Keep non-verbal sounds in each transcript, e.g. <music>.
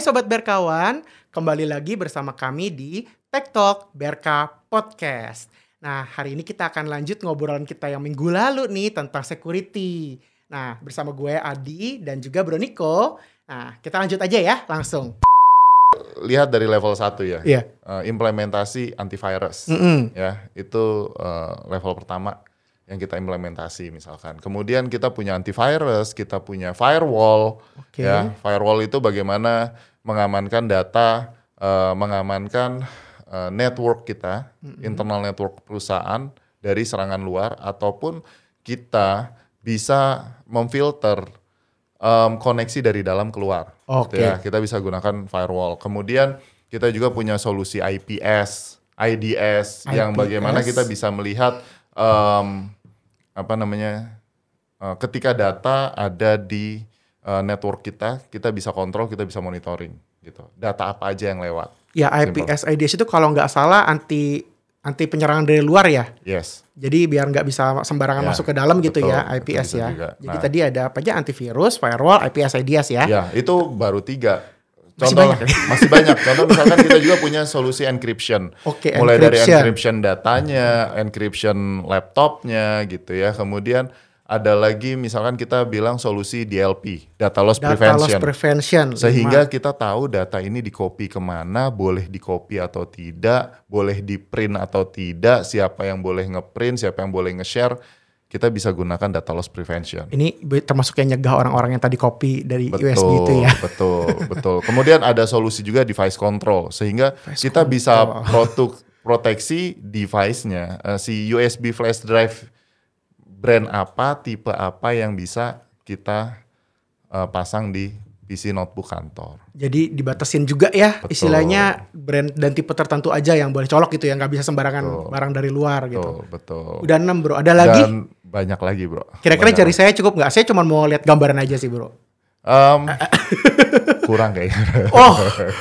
Hai Sobat Berkawan, kembali lagi bersama kami di Tech Talk Berka Podcast. Nah, hari ini kita akan lanjut ngobrolan kita yang minggu lalu nih tentang security. Nah, bersama gue Adi dan juga Bro Niko. Nah, kita lanjut aja ya, langsung. lihat dari level 1 ya. Iya. Eh, implementasi antivirus. Mm-mm. Ya, itu eh, level pertama yang kita implementasi misalkan. Kemudian kita punya antivirus, kita punya firewall. Oke. Ya, firewall itu bagaimana mengamankan data, eh, mengamankan eh, network kita, internal network perusahaan dari serangan luar ataupun kita bisa memfilter em, koneksi dari dalam keluar. Oke. Gitu ya. Kita bisa gunakan firewall. Kemudian kita juga punya solusi IPS, IDS, yang IPS. bagaimana kita bisa melihat em, apa namanya eh, ketika data ada di eh, network kita, kita bisa kontrol, kita bisa monitoring gitu. Data apa aja yang lewat. Ya, IPS IDS itu kalau nggak salah anti anti penyerangan dari luar ya. Yes. Jadi biar nggak bisa sembarangan Ya, masuk ke dalam gitu betul, ya betul, IPS ya. juga. Jadi Nah. tadi ada apa aja antivirus, firewall, IPS IDS ya. Ya, itu baru tiga. Masih Contoh banyak ya? masih banyak. Contoh misalkan kita juga punya solusi encryption. Oke, Mulai dari encryption. encryption datanya, encryption laptopnya gitu ya. Kemudian ada lagi misalkan kita bilang solusi DLP, data loss Data prevention. loss prevention. Sehingga Lima. kita tahu data ini di copy ke mana, boleh di copy atau tidak, boleh di print atau tidak, siapa yang boleh ngeprint, siapa yang boleh nge-share, kita bisa gunakan data loss prevention. ini termasuk yang nyegah orang-orang yang tadi copy dari Betul, USB itu ya. betul, betul. Kemudian ada solusi juga device control, sehingga Device kita bisa control. produk proteksi device-nya, Eh, si USB flash drive brand apa, tipe apa yang bisa kita eh, pasang di PC notebook kantor. Jadi dibatasin juga ya Betul. istilahnya brand dan tipe tertentu aja yang boleh colok gitu ya nggak bisa sembarangan Betul. barang dari luar gitu. Betul, betul. Udah enam bro, ada lagi? Dan banyak lagi, Bro. Kira-kira jari saya cukup nggak? Saya cuma mau lihat gambaran aja sih bro. Em, <laughs> kurang kayaknya. Oh,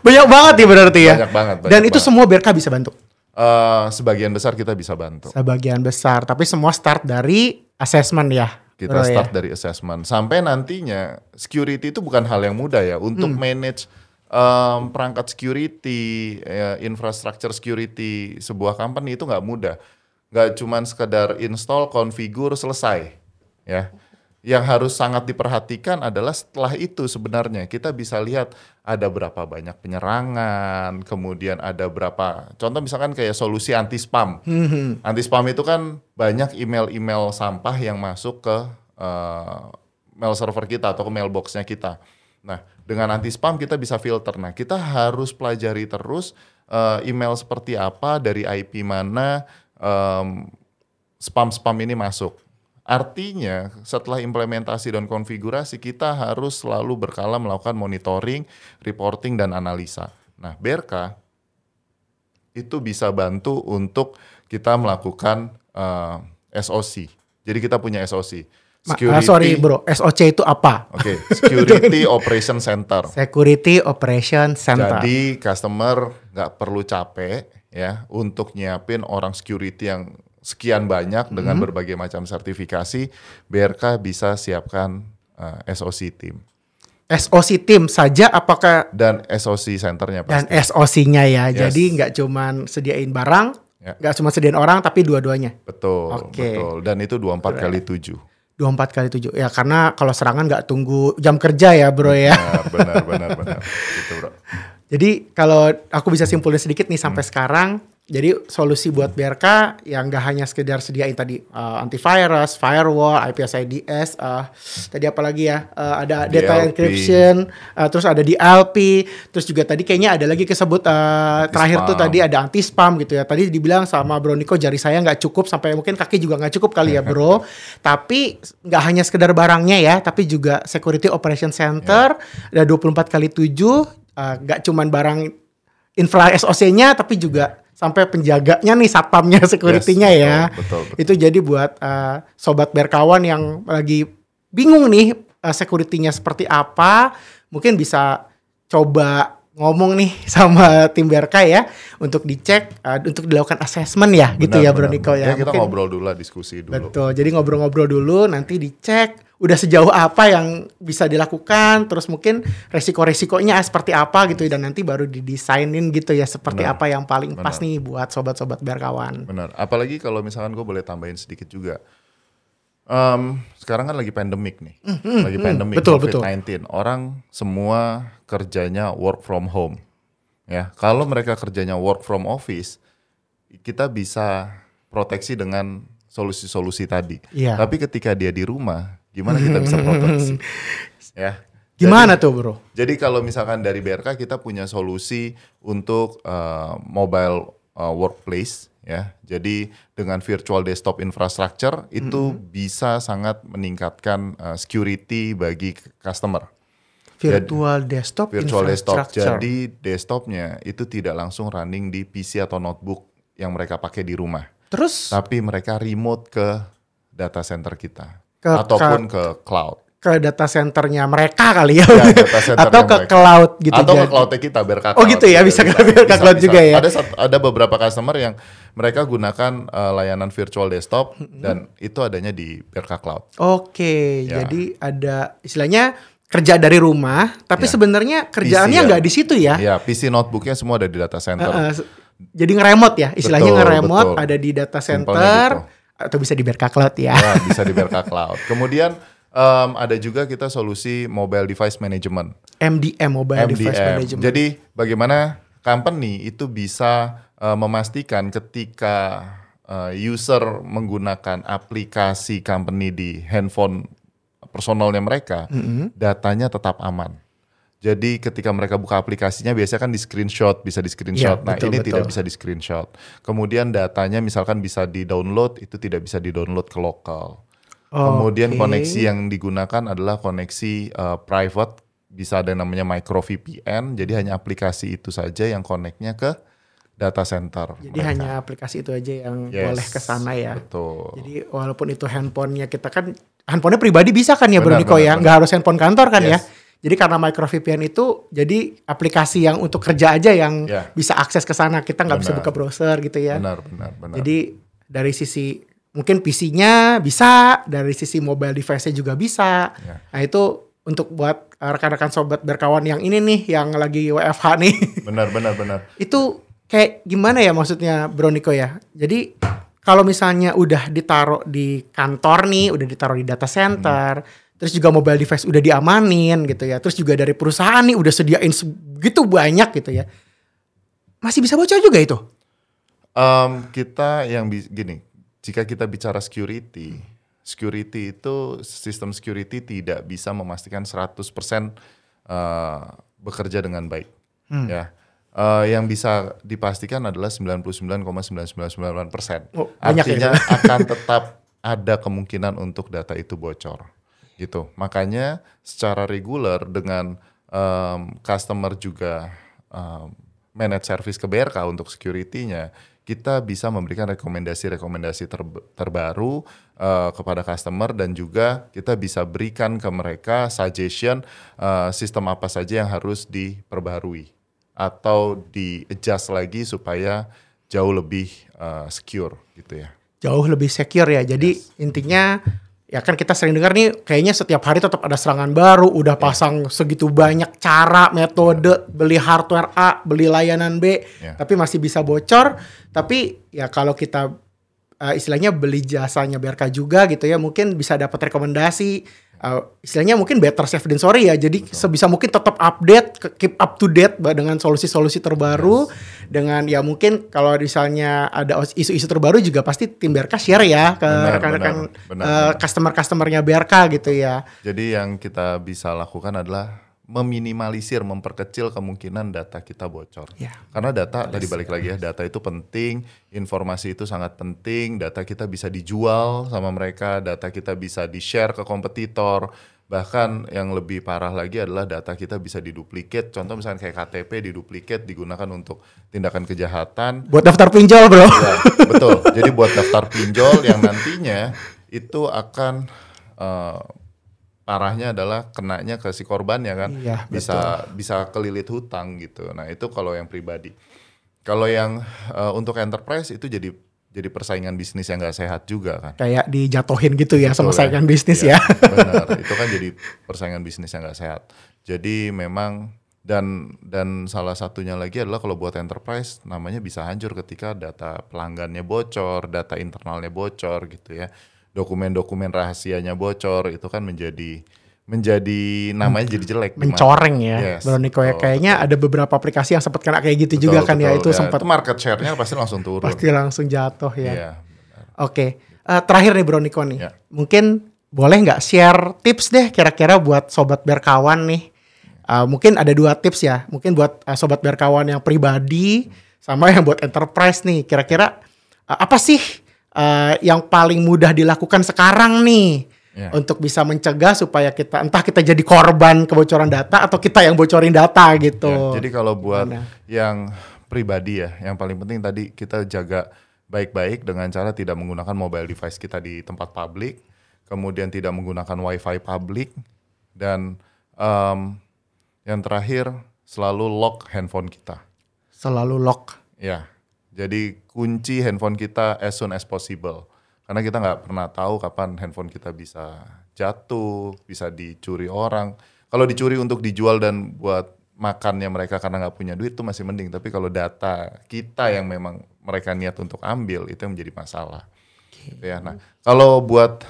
banyak banget ya berarti ya. Banyak banget, banyak Dan itu banget. semua BRK bisa bantu. Eh, sebagian besar kita bisa bantu. Sebagian besar, tapi semua start dari assessment ya. Kita bro, ya? start dari assessment sampai nantinya security itu bukan hal yang mudah ya untuk Hmm. manage em, perangkat security, ya, infrastructure security sebuah company itu nggak mudah. Nggak cuman sekedar install, configure, selesai. Ya, yang harus sangat diperhatikan adalah setelah itu sebenarnya kita bisa lihat ada berapa banyak penyerangan, kemudian ada berapa. Contoh misalkan kayak solusi anti spam. Hmm. Anti spam itu kan banyak email-email sampah yang masuk ke eh, mail server kita atau ke mailboxnya kita. Nah, dengan anti spam kita bisa filter. Nah, kita harus pelajari terus eh, email seperti apa dari IP mana em, spam-spam ini masuk. Artinya, setelah implementasi dan konfigurasi, kita harus selalu berkala melakukan monitoring, reporting, dan analisa. Nah, BRK itu bisa bantu untuk kita melakukan eh, SOC. Jadi kita punya SOC. Ma- ah, sorry bro, SOC itu apa? Oke, Security <laughs> Operation Center. Security Operation Center. Jadi customer nggak perlu capek ya untuk nyiapin orang security yang sekian banyak dengan Hmm. berbagai macam sertifikasi. BRK bisa siapkan eh, SOC team SOC tim saja apakah dan SOC centernya dan pasti. SOC-nya ya. Yes. Jadi nggak cuman sediain barang, Ya. nggak cuma sediain orang tapi dua-duanya. Betul, Oke. betul. Dan itu 24 kali 7. 24 kali 7. Ya karena kalau serangan nggak tunggu jam kerja ya, Bro ya. Benar, benar, benar. Gitu, Bro. <laughs> Jadi kalau aku bisa simpulin sedikit nih Hmm. sampai sekarang, jadi solusi buat BRK yang nggak hanya sekedar sediain tadi uh, antivirus, firewall, IPS IDS, uh, tadi apa lagi ya? Uh, ada data DLP. encryption, uh, terus ada DLP, terus juga tadi kayaknya ada lagi kesebut uh, terakhir tuh tadi ada anti spam gitu ya. Tadi dibilang sama Bro Niko jari saya nggak cukup sampai mungkin kaki juga nggak cukup kali ya <laughs> Bro. tapi nggak hanya sekedar barangnya ya, tapi juga Security Operation Center ada 24 kali 7 uh, nggak cuman barang infra SOC-nya tapi juga sampai penjaganya nih satpamnya <laughs> security-nya Yes, ya. betul, betul, betul. Itu jadi buat uh, sobat berkawan yang lagi bingung nih uh, security-nya seperti apa, mungkin bisa coba ngomong nih <laughs> sama tim BRK ya untuk dicek uh, untuk dilakukan assessment ya gitu Benar, ya Bro benar, Niko benar. ya. kita Mungkin- ngobrol dulu lah, diskusi dulu. Betul. Jadi ngobrol-ngobrol dulu nanti dicek udah sejauh apa yang bisa dilakukan, terus mungkin resiko-resikonya seperti apa gitu dan nanti baru didesainin gitu ya seperti Benar. apa yang paling pas Benar. nih buat sobat-sobat berkawan. Benar. Apalagi kalau misalkan gue boleh tambahin sedikit juga. Em, sekarang kan lagi pandemik nih, lagi pandemik Betul, COVID-19. Orang semua kerjanya work from home. Ya, kalau mereka kerjanya work from office, kita bisa proteksi dengan solusi-solusi tadi. Iya. Tapi ketika dia di rumah, gimana kita bisa proteksi? <laughs> ya. Gimana tuh bro? Jadi kalau misalkan dari BRK kita punya solusi untuk uh, mobile uh, workplace ya. Jadi dengan virtual desktop infrastructure itu bisa sangat meningkatkan uh, security bagi customer. Virtual desktop Virtual desktop. infrastructure. Jadi desktopnya itu tidak langsung running di PC atau notebook yang mereka pakai di rumah, Terus tapi mereka remote ke data center kita Ke- ataupun ke cloud. ke data centernya mereka kali ya, Ya, data <laughs> atau ke mereka. cloud gitu atau ke cloudnya kita Oh gitu ya, bisa ke Cloud juga ya? ada ada beberapa customer yang mereka gunakan uh, layanan virtual desktop dan itu adanya di BRK Cloud Oke, Ya. jadi ada istilahnya kerja dari rumah, tapi Ya. sebenarnya kerjaannya ya. nggak di situ ya. ya PC notebooknya semua ada di data center Eh, eh, jadi ngeremot ya, istilahnya ngeremot ada di data center gitu. Atau bisa di BRK Cloud ya. ya bisa di BRK Cloud kemudian um, ada juga kita solusi mobile device management MDM Mobile Device MDM. Management. Jadi bagaimana company itu bisa uh, memastikan ketika uh, user menggunakan aplikasi company di handphone personalnya mereka, datanya tetap aman. Jadi ketika mereka buka aplikasinya biasanya kan di screenshot, bisa di screenshot. Iya, nah, betul, ini betul. tidak bisa di screenshot. Kemudian datanya misalkan bisa di-download, itu tidak bisa di-download ke lokal. Kemudian Oke. koneksi yang digunakan adalah koneksi uh, private, bisa ada yang namanya micro VPN, jadi hanya aplikasi itu saja yang koneknya ke data center. Jadi mereka. hanya aplikasi itu aja yang Yes, boleh ke sana ya. Betul. Jadi walaupun itu handphonenya kita kan handphonenya pribadi bisa kan ya Bro Benar, Niko benar, ya, nggak harus handphone kantor kan ya. Jadi karena micro VPN itu jadi aplikasi yang untuk kerja aja yang Ya. bisa akses ke sana. Kita nggak bisa buka browser gitu ya. Benar, benar, benar. Jadi dari sisi mungkin PC-nya bisa, dari sisi mobile device-nya juga bisa. Ya. Nah itu untuk buat rekan-rekan sobat berkawan yang ini nih, yang lagi WFH nih, <laughs> benar, benar, benar. itu kayak gimana ya maksudnya Bro Niko ya? Jadi kalau misalnya udah ditaruh di kantor nih, udah ditaruh di data center, terus juga mobile device udah diamanin gitu ya, terus juga dari perusahaan nih udah sediain segitu banyak gitu ya, masih bisa bocor juga itu? Em, kita yang gini, jika kita bicara security, security itu sistem security tidak bisa memastikan 100% eh, bekerja dengan baik. Hmm. Ya. Eh, yang bisa dipastikan adalah 99,999%. Oh, ya Artinya <laughs> akan tetap ada kemungkinan untuk data itu bocor. Gitu. Makanya secara reguler dengan em, customer juga em, manage service ke BRK untuk security-nya, kita bisa memberikan rekomendasi-rekomendasi terb- terbaru eh, kepada customer dan juga kita bisa berikan ke mereka suggestion eh, sistem apa saja yang harus diperbarui atau di adjust lagi supaya jauh lebih eh, secure gitu ya. jauh lebih secure ya. Jadi intinya ya kan kita sering dengar nih kayaknya setiap hari tetap ada serangan baru, udah pasang segitu banyak cara, metode, beli hardware A, beli layanan B, Ya. tapi masih bisa bocor. Tapi ya kalau kita uh, istilahnya beli jasanya BRK juga gitu ya, mungkin bisa dapat rekomendasi. Uh, istilahnya mungkin better safe than sorry ya. Jadi sebisa mungkin tetap update, ke- keep up to date dengan solusi-solusi terbaru. Dengan ya mungkin kalau misalnya ada isu-isu terbaru juga pasti tim BRK share ya ke rekan-rekan uh, customer-customernya BRK gitu ya. Jadi yang kita bisa lakukan adalah meminimalisir, memperkecil kemungkinan data kita bocor. Ya. Karena data tadi balik lagi ya, data itu penting, informasi itu sangat penting, data kita bisa dijual sama mereka, data kita bisa di-share ke kompetitor, bahkan yang lebih parah lagi adalah data kita bisa diduplikat. Contoh misalnya kayak KTP diduplikat digunakan untuk tindakan kejahatan. Buat daftar pinjol bro. Ya, betul. Jadi buat daftar pinjol yang nantinya itu akan eh, parahnya adalah kenanya ke si korban ya kan. Iya, bisa bisa kelilit hutang gitu. Nah, itu kalau yang pribadi. Kalau yang eh, untuk enterprise itu jadi jadi persaingan bisnis yang nggak sehat juga kan. Kayak dijatuhin gitu ya sama Betul saingan bisnis Iya, ya. Benar, itu kan jadi <laughs> persaingan bisnis yang nggak sehat. Jadi memang dan dan salah satunya lagi adalah kalau buat enterprise namanya bisa hancur ketika data pelanggannya bocor, data internalnya bocor gitu ya. Dokumen-dokumen rahasianya bocor itu kan menjadi menjadi namanya jadi jelek. Mencoreng ya, Yes, Bro Niko ya. betul, Kayaknya ada beberapa aplikasi yang sempat kena kayak gitu Betul, juga kan ya. betul. Itu sempat itu market share-nya pasti langsung turun. pasti langsung jatuh ya. Iya. Oke, Eh, terakhir nih Bro Niko nih. Ya. Mungkin boleh nggak share tips deh kira-kira buat sobat berkawan nih. Eh, mungkin ada dua tips ya. Mungkin buat eh, sobat berkawan yang pribadi sama yang buat enterprise nih. Kira-kira eh, apa sih eh, yang paling mudah dilakukan sekarang nih Ya. untuk bisa mencegah supaya kita entah kita jadi korban kebocoran data atau kita yang bocorin data gitu. Ya, jadi kalau buat Gimana? yang pribadi ya, yang paling penting tadi kita jaga baik-baik dengan cara tidak menggunakan mobile device kita di tempat publik, kemudian tidak menggunakan wifi publik, dan em, yang terakhir selalu lock handphone kita. Selalu lock. Ya, jadi kunci handphone kita as soon as possible. Karena kita nggak pernah tahu kapan handphone kita bisa jatuh, bisa dicuri orang. Kalau dicuri untuk dijual dan buat makannya mereka karena nggak punya duit itu masih mending. Tapi kalau data kita yang memang mereka niat untuk ambil itu yang menjadi masalah. Gitu ya. Nah, kalau buat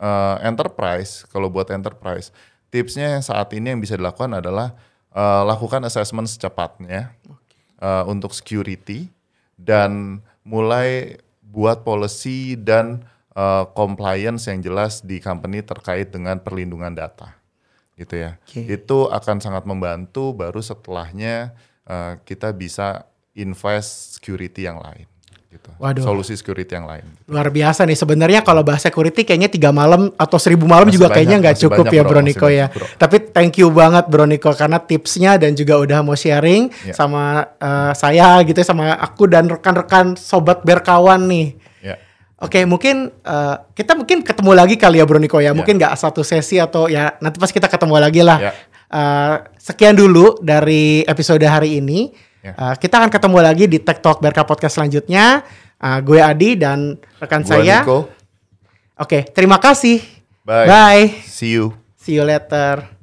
eh, enterprise, kalau buat enterprise, tipsnya saat ini yang bisa dilakukan adalah eh, lakukan assessment secepatnya eh, untuk security dan mulai buat policy dan eh, compliance yang jelas di company terkait dengan perlindungan data. Gitu ya. Oke. itu akan sangat membantu baru setelahnya eh, kita bisa invest security yang lain gitu Waduh. solusi security yang lain Luar biasa nih sebenarnya kalau bahas security kayaknya tiga malam atau seribu malam Masih juga banyak, kayaknya nggak cukup banyak, ya bro, Bro masih Niko ya. bro. Tapi thank you banget Bro Niko karena tipsnya dan juga udah mau sharing Ya. sama eh, saya gitu sama aku dan rekan-rekan sobat berkawan nih. ya Oke mungkin eh, kita mungkin ketemu lagi kali ya Bro Niko ya. Mungkin nggak satu sesi atau ya nanti pas kita ketemu lagi lah. Ya. Eh, sekian dulu dari episode hari ini. Ya. Eh, kita akan ketemu lagi di Tech Talk Berka Podcast selanjutnya. Eh, gue Adi dan rekan Gua saya. Oke, terima kasih. bye Bye. see you See you later.